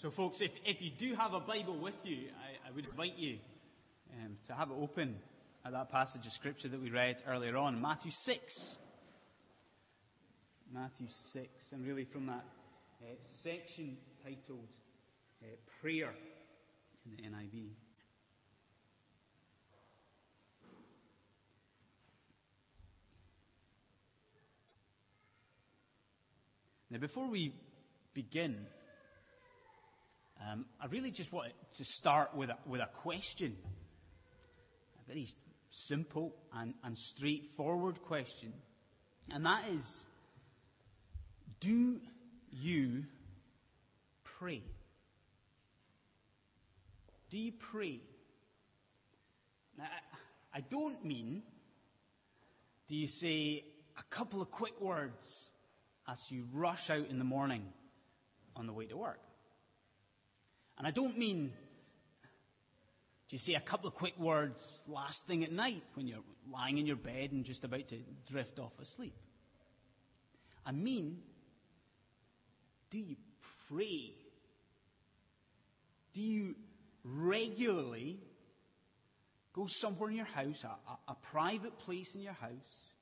So, folks, if, if you do have a Bible with you, I, I would invite you um, to have it open at that passage of Scripture that we read earlier on, Matthew 6. Matthew 6, and really from that uh, section titled uh, Prayer in the NIV. Now, before we begin, um, I really just want to start with a, with a question. A very simple and, and straightforward question. And that is Do you pray? Do you pray? Now, I, I don't mean do you say a couple of quick words as you rush out in the morning on the way to work. And I don't mean do you say a couple of quick words last thing at night when you're lying in your bed and just about to drift off asleep. I mean, do you pray? Do you regularly go somewhere in your house, a, a, a private place in your house?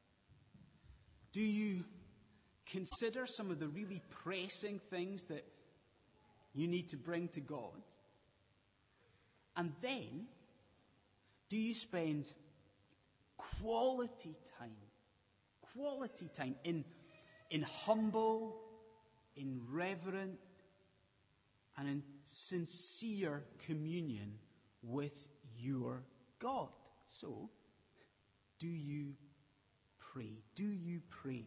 Do you consider some of the really pressing things that you need to bring to God? And then, do you spend quality time, quality time in, in humble, in reverent, and in sincere communion with your God? So, do you pray? Do you pray?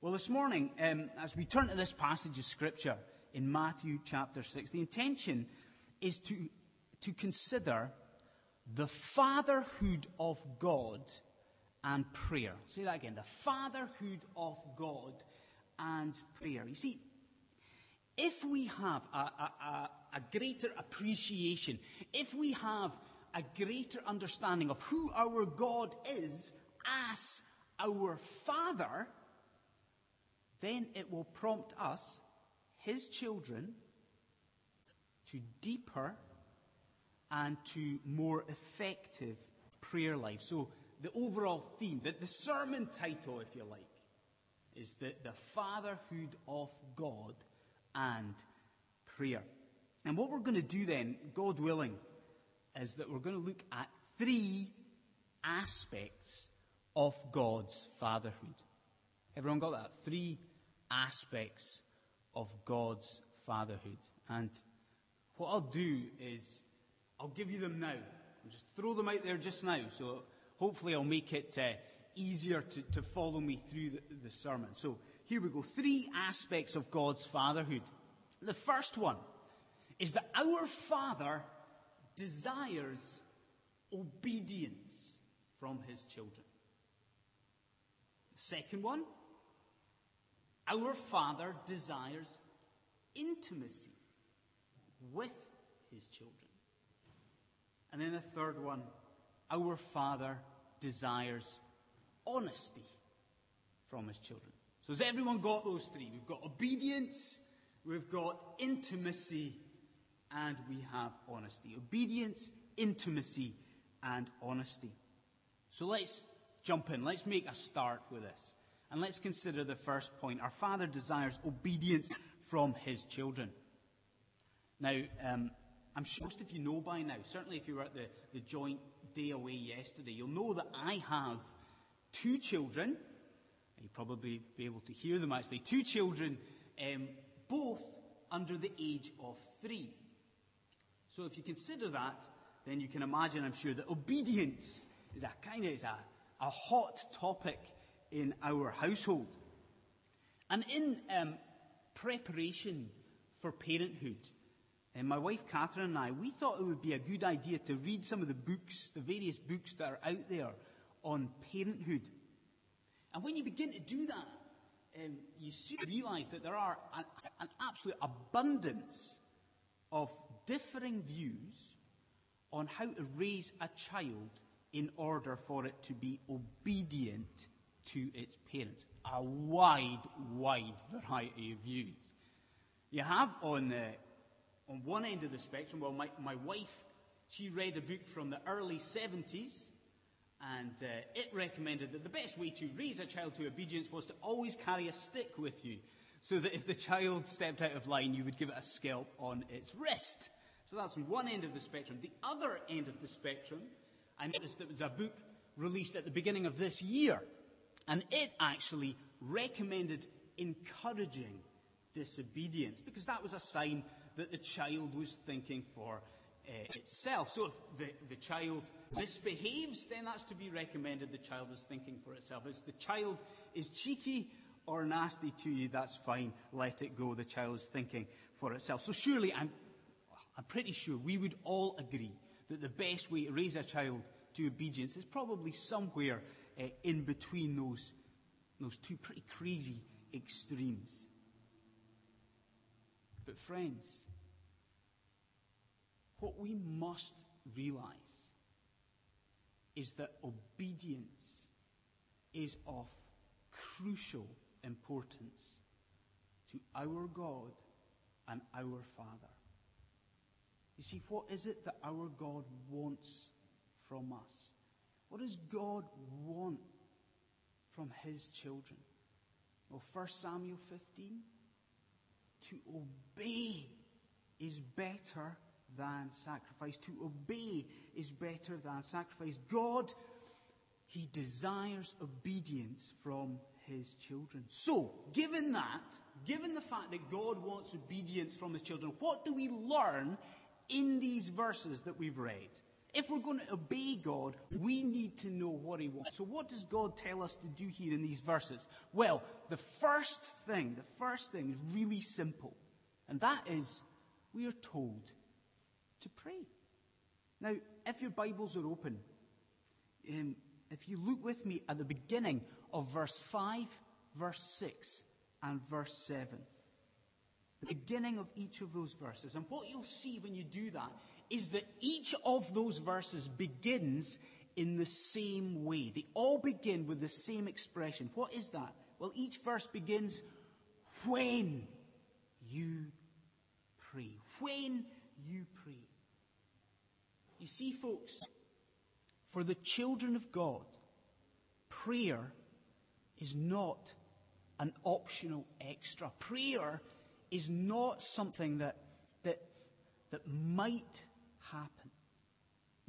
Well, this morning, um, as we turn to this passage of Scripture in Matthew chapter 6, the intention is to, to consider the fatherhood of God and prayer. Say that again the fatherhood of God and prayer. You see, if we have a, a, a, greater appreciation, if we have a greater understanding of who our God is as our Father, then it will prompt us, his children, to deeper and to more effective prayer life. So the overall theme, the, the sermon title, if you like, is the, the fatherhood of God and prayer. And what we're going to do then, God willing, is that we're going to look at three aspects of God's fatherhood. Everyone got that? Three aspects of God's fatherhood. And what I'll do is I'll give you them now. I'll just throw them out there just now. So hopefully I'll make it uh, easier to, to follow me through the, the sermon. So here we go. Three aspects of God's fatherhood. The first one is that our Father desires obedience from his children. The second one, our Father desires intimacy with his children. And then the third one, our Father desires honesty from his children. So has everyone got those three? We've got obedience, we've got intimacy, and we have honesty. Obedience, intimacy, and honesty. So let's jump in. Let's make a start with this. And let's consider the first point. Our Father desires obedience from His children. Now, um, I'm sure most of you know by now, certainly if you were at the, the joint day away yesterday, you'll know that I have two children. You'll probably be able to hear them actually. Two children, um, both under the age of three. So if you consider that, then you can imagine, I'm sure, that obedience is a kind of is a, a hot topic in our household. And in um, preparation for parenthood, and my wife Catherine and I, we thought it would be a good idea to read some of the books, the various books that are out there on parenthood. And when you begin to do that, um, you soon realize that there are an, an absolute abundance of differing views on how to raise a child in order for it to be obedient to its parents. A wide, wide variety of views. You have on, the, on one end of the spectrum, well, my, my wife, she read a book from the early 70s, and uh, it recommended that the best way to raise a child to obedience was to always carry a stick with you, so that if the child stepped out of line, you would give it a scalp on its wrist. So that's one end of the spectrum. The other end of the spectrum, I noticed there was a book released at the beginning of this year, and it actually recommended encouraging disobedience because that was a sign that the child was thinking for uh, itself. So if the, the child misbehaves, then that's to be recommended the child is thinking for itself. If the child is cheeky or nasty to you, that's fine. Let it go. The child is thinking for itself. So surely I'm I'm pretty sure we would all agree that the best way to raise a child to obedience is probably somewhere uh, in between those, those two pretty crazy extremes. But, friends, what we must realize is that obedience is of crucial importance to our God and our Father. You see, what is it that our God wants from us? What does God want from his children? Well, 1 Samuel 15, to obey is better than sacrifice. To obey is better than sacrifice. God, he desires obedience from his children. So, given that, given the fact that God wants obedience from his children, what do we learn in these verses that we've read. If we're going to obey God, we need to know what He wants. So, what does God tell us to do here in these verses? Well, the first thing, the first thing is really simple, and that is we are told to pray. Now, if your Bibles are open, um, if you look with me at the beginning of verse 5, verse 6, and verse 7 the beginning of each of those verses. And what you'll see when you do that is that each of those verses begins in the same way. They all begin with the same expression. What is that? Well, each verse begins when you pray. When you pray. You see, folks, for the children of God, prayer is not an optional extra. Prayer is not something that, that, that might.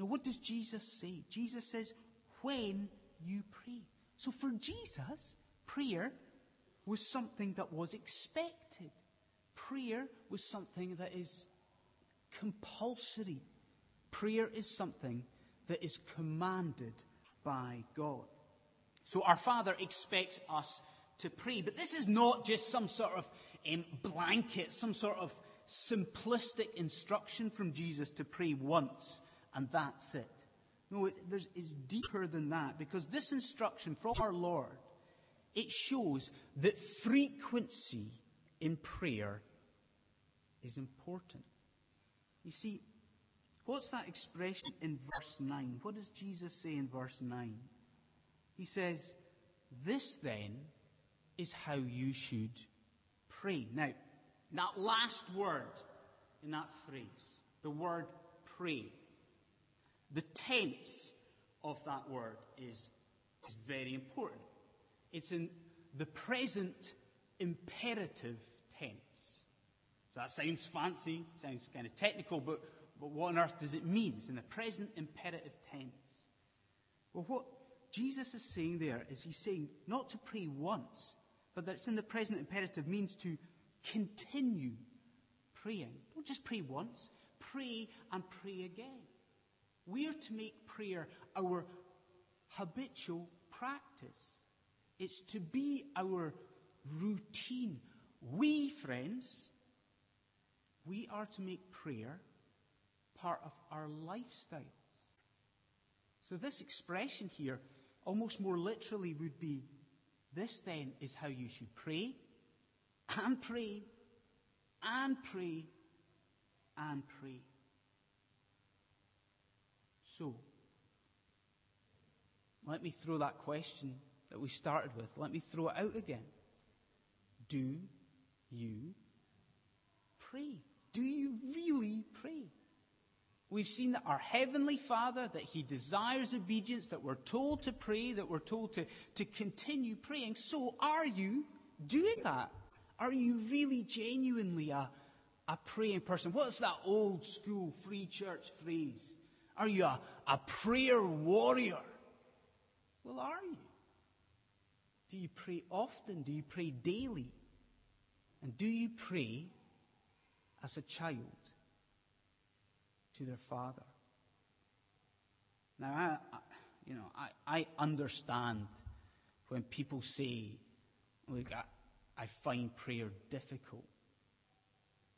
Now, what does Jesus say? Jesus says, when you pray. So for Jesus, prayer was something that was expected. Prayer was something that is compulsory. Prayer is something that is commanded by God. So our Father expects us to pray. But this is not just some sort of um, blanket, some sort of simplistic instruction from Jesus to pray once and that's it. No, it is deeper than that because this instruction from our Lord, it shows that frequency in prayer is important. You see, what's that expression in verse 9? What does Jesus say in verse 9? He says, This then is how you should pray. Now, that last word in that phrase, the word pray, the tense of that word is, is very important. It's in the present imperative tense. So that sounds fancy, sounds kind of technical, but, but what on earth does it mean? It's in the present imperative tense. Well, what Jesus is saying there is he's saying not to pray once, but that it's in the present imperative means to continue praying. Don't just pray once, pray and pray again. We are to make prayer our habitual practice. It's to be our routine. We, friends, we are to make prayer part of our lifestyles. So this expression here, almost more literally, would be this then is how you should pray and pray and pray and pray. So, let me throw that question that we started with, let me throw it out again. Do you pray? Do you really pray? We've seen that our Heavenly Father, that He desires obedience, that we're told to pray, that we're told to, to continue praying. So are you doing that? Are you really genuinely a, a praying person? What's that old school free church phrase? Are you a, a prayer warrior? Well, are you? Do you pray often? Do you pray daily? And do you pray as a child? to their father. Now, I, I you know, I, I understand when people say, look, I, I find prayer difficult.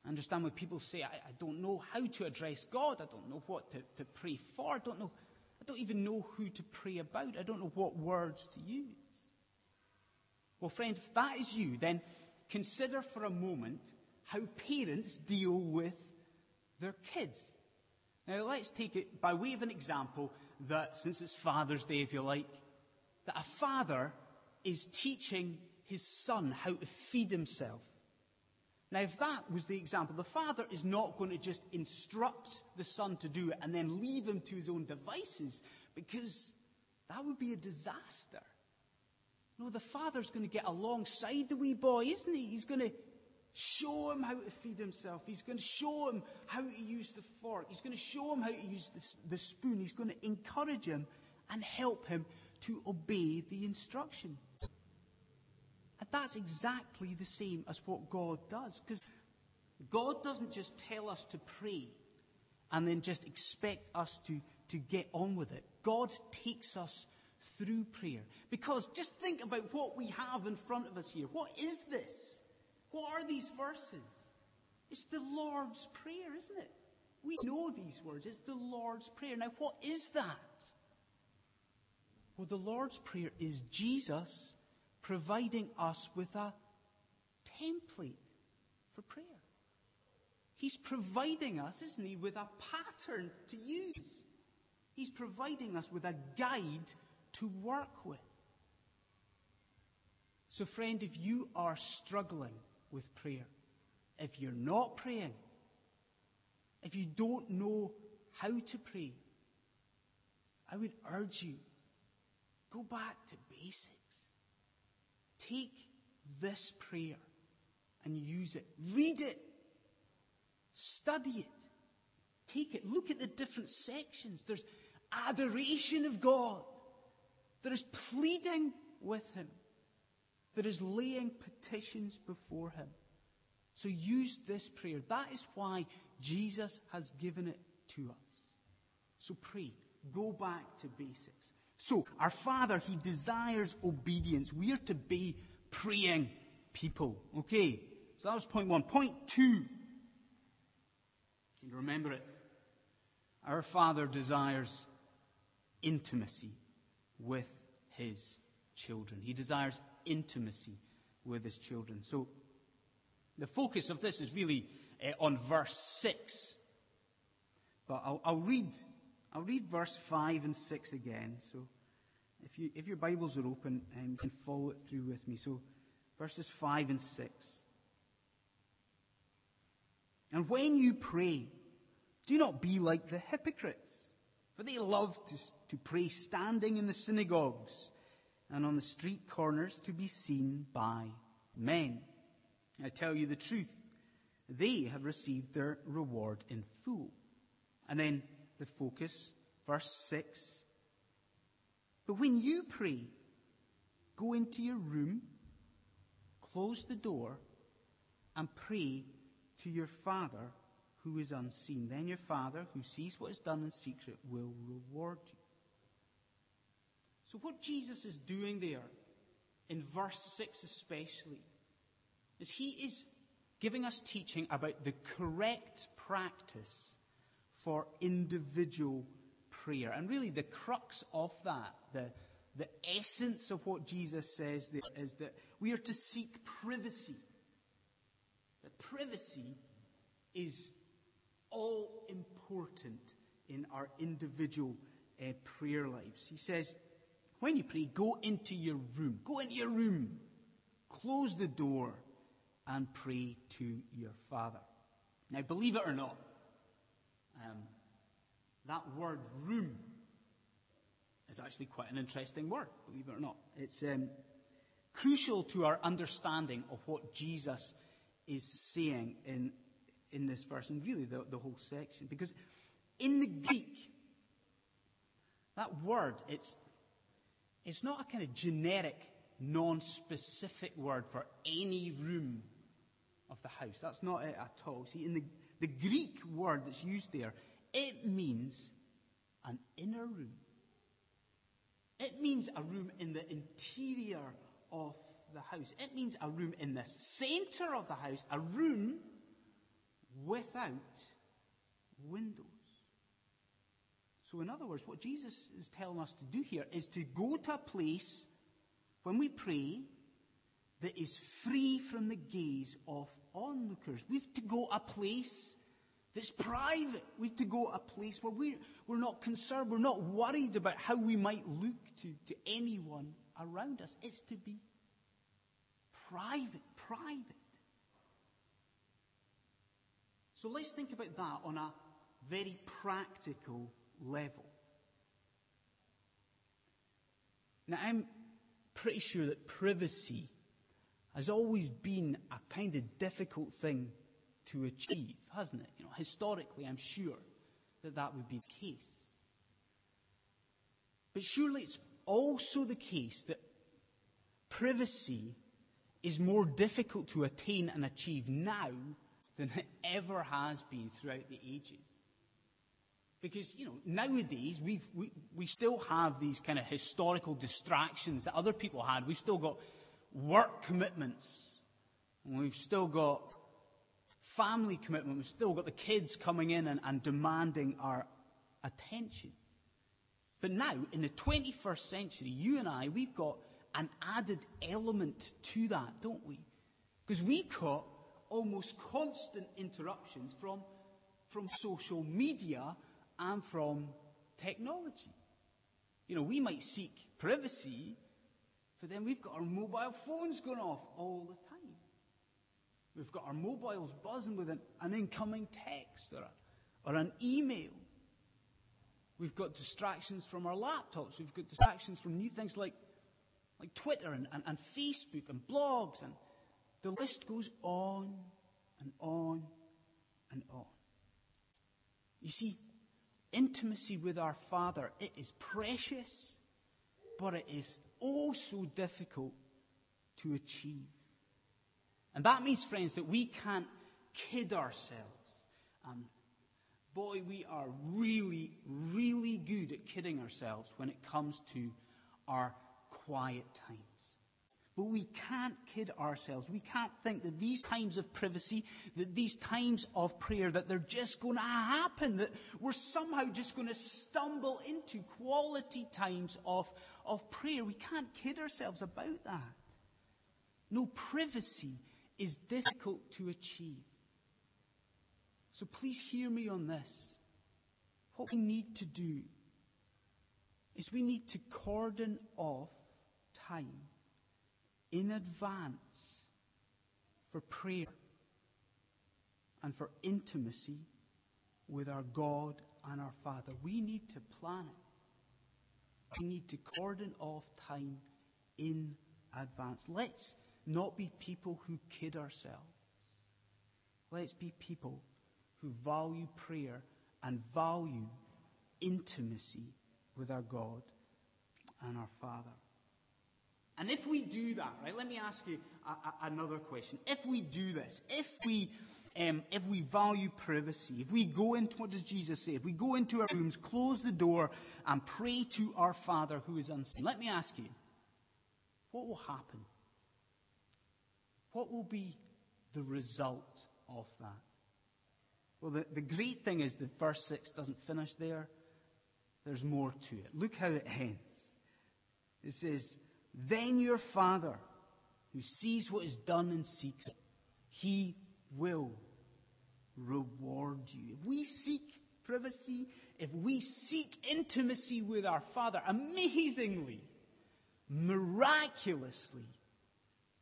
I understand when people say, I, I, don't know how to address God. I don't know what to, to pray for. I don't know. I don't even know who to pray about. I don't know what words to use. Well, friend, if that is you, then consider for a moment how parents deal with their kids. Now, let's take it by way of an example that, since it's Father's Day, if you like, that a father is teaching his son how to feed himself. Now, if that was the example, the father is not going to just instruct the son to do it and then leave him to his own devices because that would be a disaster. No, the father's going to get alongside the wee boy, isn't he? He's going to show him how to feed himself. He's going to show him how to use the fork. He's going to show him how to use the, the spoon. He's going to encourage him and help him to obey the instruction. That's exactly the same as what God does. Because God doesn't just tell us to pray and then just expect us to, to get on with it. God takes us through prayer. Because just think about what we have in front of us here. What is this? What are these verses? It's the Lord's Prayer, isn't it? We know these words. It's the Lord's Prayer. Now, what is that? Well, the Lord's Prayer is Jesus providing us with a template for prayer. He's providing us, isn't he, with a pattern to use. He's providing us with a guide to work with. So, friend, if you are struggling with prayer. If you're not praying, if you don't know how to pray, I would urge you go back to basics. Take this prayer and use it. Read it. Study it. Take it. Look at the different sections. There's adoration of God. There is pleading with Him There is laying petitions before him. So use this prayer. That is why Jesus has given it to us. So pray. Go back to basics. So, our Father, He desires obedience. We are to be praying people. Okay? So that was point one. Point two. Can you remember it? Our Father desires intimacy with His children. He desires intimacy with his children. So the focus of this is really uh, on verse 6. But I'll, I'll, read, I'll read verse 5 and 6 again. So if, you, if your Bibles are open, um, you can follow it through with me. So verses 5 and 6. And when you pray, do not be like the hypocrites, for they love to, to pray standing in the synagogues and on the street corners to be seen by men. I tell you the truth, they have received their reward in full. And then the focus, verse 6. But when you pray, go into your room, close the door, and pray to your Father who is unseen. Then your Father, who sees what is done in secret, will reward you. So, what Jesus is doing there, in verse 6 especially, is he is giving us teaching about the correct practice for individual prayer. And really, the crux of that, the, the essence of what Jesus says there is that we are to seek privacy. That privacy is all important in our individual uh, prayer lives. He says, when you pray, go into your room. Go into your room. Close the door and pray to your Father. Now, believe it or not, that word room is actually quite an interesting word, believe it or not. It's um, crucial to our understanding of what Jesus is saying in, in this verse, and really the, the whole section. Because in the Greek, that word, it's, it's not a kind of generic, non specific word for any room of the house. That's not it at all. See, in the, the Greek word that's used there, it means an inner room. It means a room in the interior of the house. It means a room in the center of the house, a room without windows. So, in other words, what Jesus is telling us to do here is to go to a place when we pray that is free from the gaze of onlookers. We've to go a place that's private. We've to go a place where we're, we're not concerned, we're not worried about how we might look to, to anyone around us. It's to be private, private. So let's think about that on a very practical level. Now, I'm pretty sure that privacy has always been a kind of difficult thing to achieve, hasn't it? You know, historically, I'm sure that that would be the case. But surely it's also the case that privacy is more difficult to attain and achieve now than it ever has been throughout the ages. Because, you know, nowadays we we, still have these kind of historical distractions that other people had. We've still got work commitments. And we've still got family commitment. We've still got the kids coming in and, and demanding our attention. But now, in the 21st century, you and I, we've got an added element to that, don't we? Because we got almost constant interruptions from, from social media and from technology. You know, we might seek privacy, but then we've got our mobile phones going off all the time. We've got our mobiles buzzing with an, an incoming text or, a, or an email. We've got distractions from our laptops. We've got distractions from new things like, like Twitter and, and, and Facebook and blogs. And the list goes on and on and on. You see, intimacy with our Father, it is precious, but it is oh so difficult to achieve. And that means, friends, that we can't kid ourselves. Um, boy, we are really, really good at kidding ourselves when it comes to our quiet times. But we can't kid ourselves. We can't think that these times of privacy, that these times of prayer, that they're just going to happen, that we're somehow just going to stumble into quality times of, of prayer. We can't kid ourselves about that. No, privacy is difficult to achieve. So please hear me on this. What we need to do is we need to cordon off time in advance for prayer and for intimacy with our God and our Father. We need to plan it. We need to cordon off time in advance. Let's not be people who kid ourselves. Let's be people who value prayer and value intimacy with our God and our Father. And if we do that, right, let me ask you a, a, another question. If we do this, if we, um, if we value privacy, if we go into, what does Jesus say? If we go into our rooms, close the door, and pray to our Father who is unseen, let me ask you, what will happen? What will be the result of that? Well, the, the great thing is the verse 6 doesn't finish there. There's more to it. Look how it ends. It says, then your Father, who sees what is done in secret, he will reward you. If we seek privacy, if we seek intimacy with our Father, amazingly, miraculously,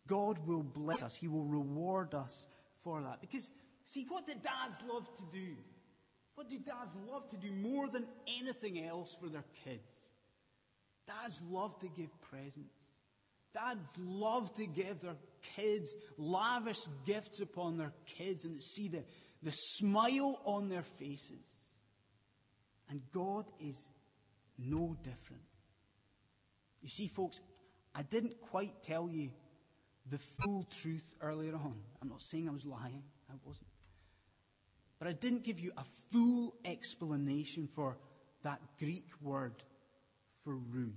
God will bless us. He will reward us for that. Because See, what do dads love to do? What do dads love to do more than anything else for their kids? Dads love to give presents. Dads love to give their kids lavish gifts upon their kids and see the, the smile on their faces. And God is no different. You see, folks, I didn't quite tell you the full truth earlier on. I'm not saying I was lying, I wasn't. But I didn't give you a full explanation for that Greek word for room.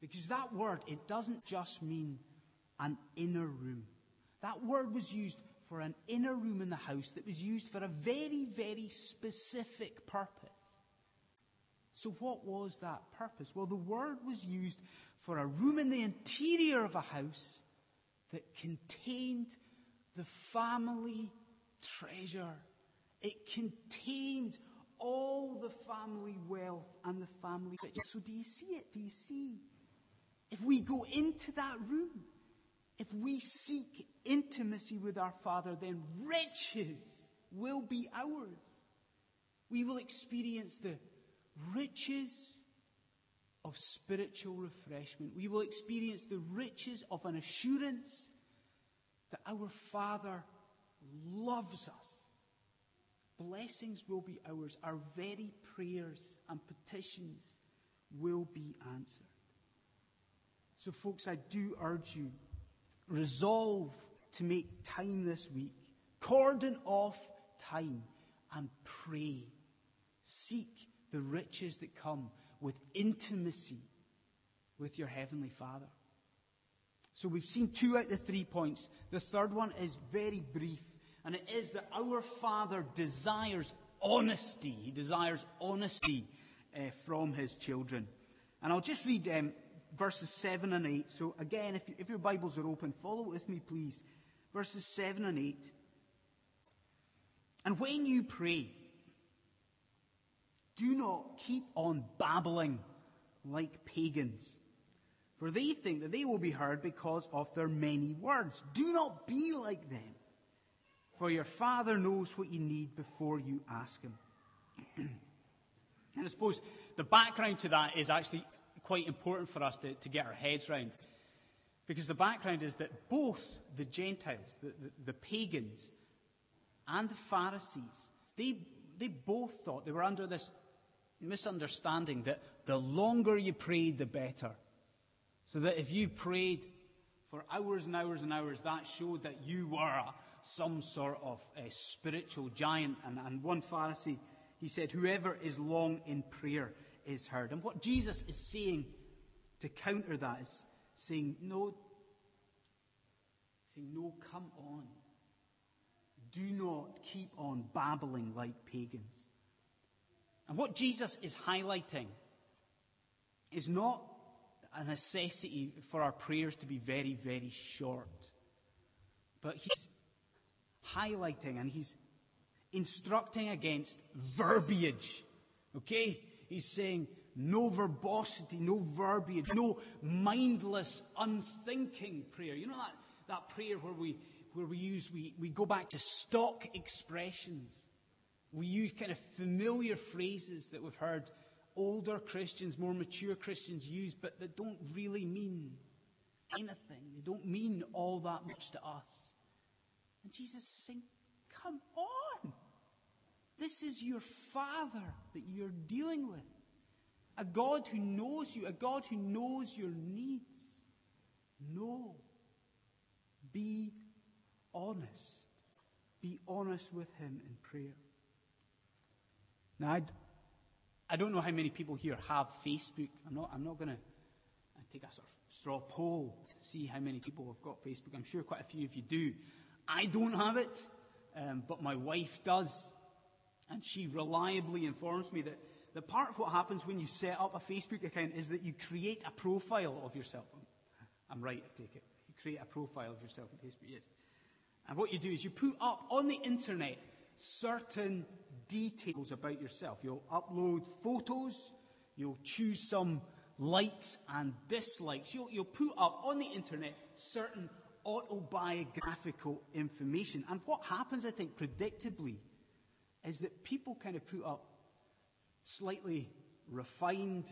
Because that word, it doesn't just mean an inner room. That word was used for an inner room in the house that was used for a very, very specific purpose. So, what was that purpose? Well, the word was used for a room in the interior of a house that contained the family treasure. It contained all the family wealth and the family. So, do you see it? Do you see? If we go into that room, if we seek intimacy with our Father, then riches will be ours. We will experience the riches of spiritual refreshment. We will experience the riches of an assurance that our Father loves us. Blessings will be ours. Our very prayers and petitions will be answered. So, folks, I do urge you resolve to make time this week, cordon off time, and pray. Seek the riches that come with intimacy with your Heavenly Father. So we've seen two out of the three points. The third one is very brief, and it is that our Father desires honesty. He desires honesty uh, from His children. And I'll just read um, verses 7 and 8. So again, if, if your Bibles are open, follow with me, please. Verses 7 and 8. And when you pray, do not keep on babbling like pagans, for they think that they will be heard because of their many words. Do not be like them, for your Father knows what you need before you ask Him. and I suppose the background to that is actually quite important for us to, to get our heads round. Because the background is that both the Gentiles, the, the, the pagans, and the Pharisees, they, they both thought they were under this misunderstanding that the longer you prayed, the better. So that if you prayed for hours and hours and hours, that showed that you were some sort of a spiritual giant. And, and one Pharisee, he said, whoever is long in prayer is heard. And what Jesus is saying to counter that is saying, no, saying, no, come on. Do not keep on babbling like pagans. And what Jesus is highlighting is not a necessity for our prayers to be very, very short. But he's highlighting and he's instructing against verbiage. Okay? He's saying no verbosity, no verbiage, no mindless, unthinking prayer. You know that, that prayer where we, where we use, we, we go back to stock expressions. We use kind of familiar phrases that we've heard older Christians, more mature Christians use, but that don't really mean anything. They don't mean all that much to us. And Jesus is saying, Come on. This is your Father that you're dealing with. A God who knows you, a God who knows your needs. No. Be honest. Be honest with Him in prayer. Now, I, I don't know how many people here have Facebook. I'm not, I'm not going to take a sort of straw poll to see how many people have got Facebook. I'm sure quite a few of you do. I don't have it, um, but my wife does. And she reliably informs me that the part of what happens when you set up a Facebook account is that you create a profile of yourself. I'm right, I take it. You create a profile of yourself on Facebook, yes. And what you do is you put up on the internet certain details about yourself. You'll upload photos, you'll choose some likes and dislikes. You'll, you'll put up on the internet certain autobiographical information. And what happens, I think, predictably, is that people kind of put up slightly refined,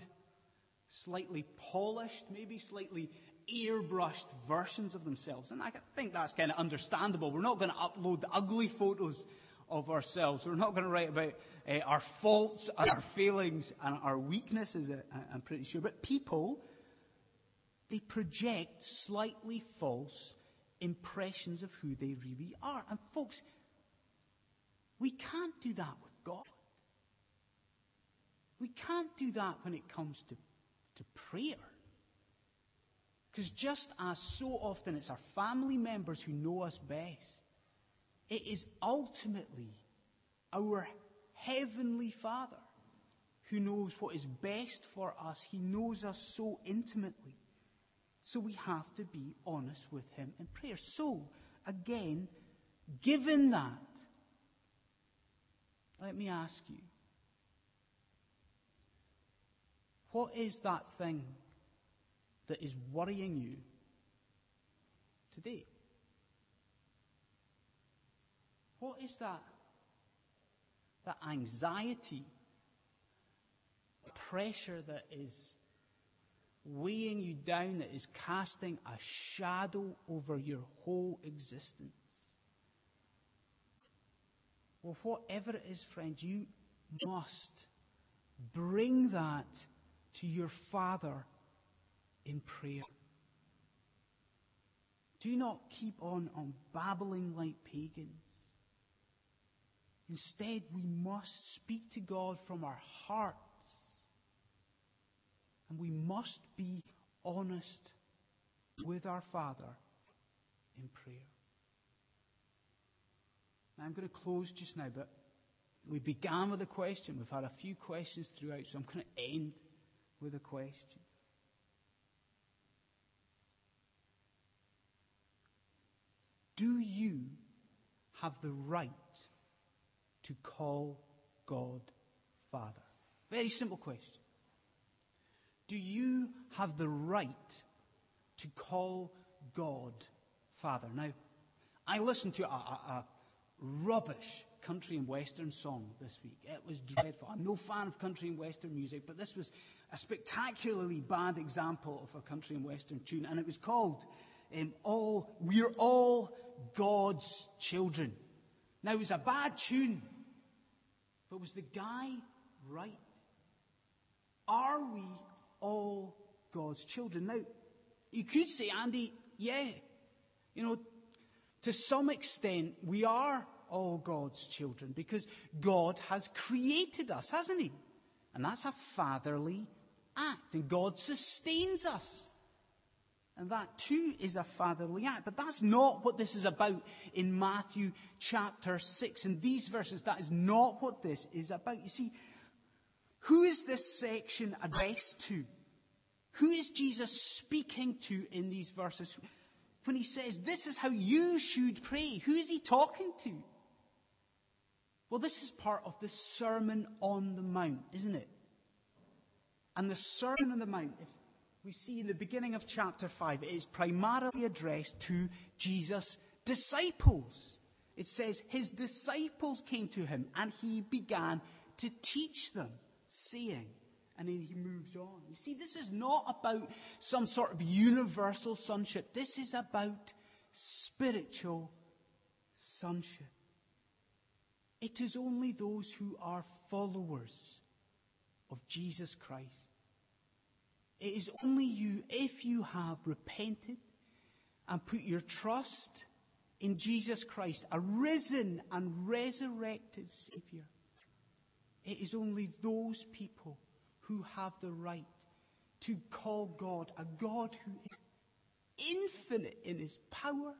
slightly polished, maybe slightly airbrushed versions of themselves. And I think that's kind of understandable. We're not going to upload the ugly photos of ourselves. We're not going to write about uh, our faults, and our failings, and our weaknesses, uh, I'm pretty sure. But people, they project slightly false impressions of who they really are. And folks, we can't do that with God. We can't do that when it comes to, to prayer. Because just as so often it's our family members who know us best, it is ultimately our Heavenly Father who knows what is best for us. He knows us so intimately. So we have to be honest with Him in prayer. So, again, given that, let me ask you what is that thing that is worrying you today? What is that? That anxiety, pressure that is weighing you down, that is casting a shadow over your whole existence. Well, whatever it is, friend, you must bring that to your Father in prayer. Do not keep on, on babbling like pagans. Instead, we must speak to God from our hearts. And we must be honest with our Father in prayer. I'm going to close just now, but we began with a question. We've had a few questions throughout, so I'm going to end with a question. Do you have the right to call God Father? Very simple question. Do you have the right to call God Father? Now, I listened to a, a, a rubbish country and western song this week. It was dreadful. I'm no fan of country and western music, but this was a spectacularly bad example of a country and western tune, and it was called um, "All We're All God's Children." Now it was a bad tune, but was the guy right? Are we all God's children? Now, you could say, Andy, yeah, you know, to some extent, we are all God's children because God has created us, hasn't He? And that's a fatherly act, and God sustains us. And that too is a fatherly act. But that's not what this is about in Matthew chapter 6. In these verses, that is not what this is about. You see, who is this section addressed to? Who is Jesus speaking to in these verses? When he says, This is how you should pray, who is he talking to? Well, this is part of the Sermon on the Mount, isn't it? And the Sermon on the Mount, if we see in the beginning of chapter 5, it is primarily addressed to Jesus' disciples. It says, His disciples came to him and he began to teach them, saying, and then he moves on. You see, this is not about some sort of universal sonship. This is about spiritual sonship. It is only those who are followers of Jesus Christ it is only you, if you have repented and put your trust in Jesus Christ, a risen and resurrected Savior. It is only those people who have the right to call God a God who is infinite in his power,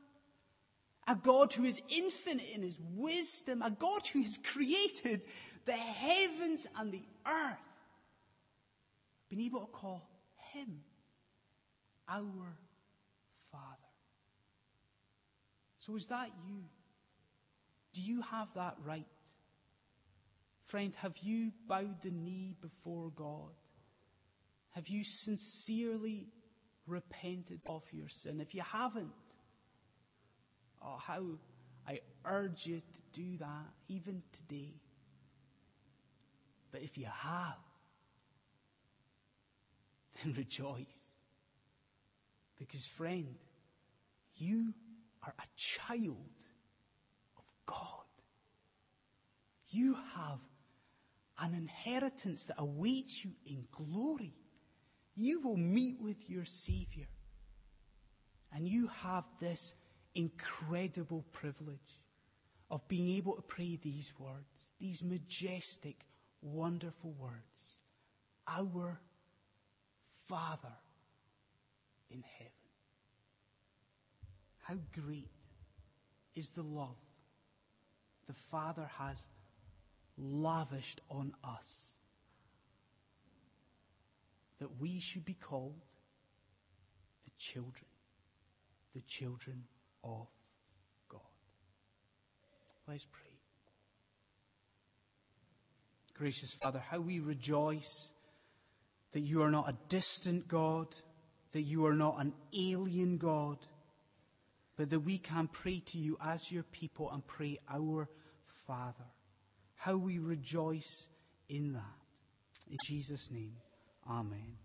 a God who is infinite in his wisdom, a God who has created the heavens and the earth. Been able to call him our Father. So is that you? Do you have that right? Friend, have you bowed the knee before God? Have you sincerely repented of your sin? If you haven't, Oh, how I urge you to do that even today. But if you have, then rejoice. Because, friend, you are a child of God. You have an inheritance that awaits you in glory. You will meet with your Savior. And you have this incredible privilege of being able to pray these words, these majestic, wonderful words. Our Father in heaven. How great is the love the Father has lavished on us that we should be called the children, the children of God. Let's pray. Gracious Father, how we rejoice that you are not a distant God, that you are not an alien God, but that we can pray to you as your people and pray, Our Father. How we rejoice in that. In Jesus' name, Amen.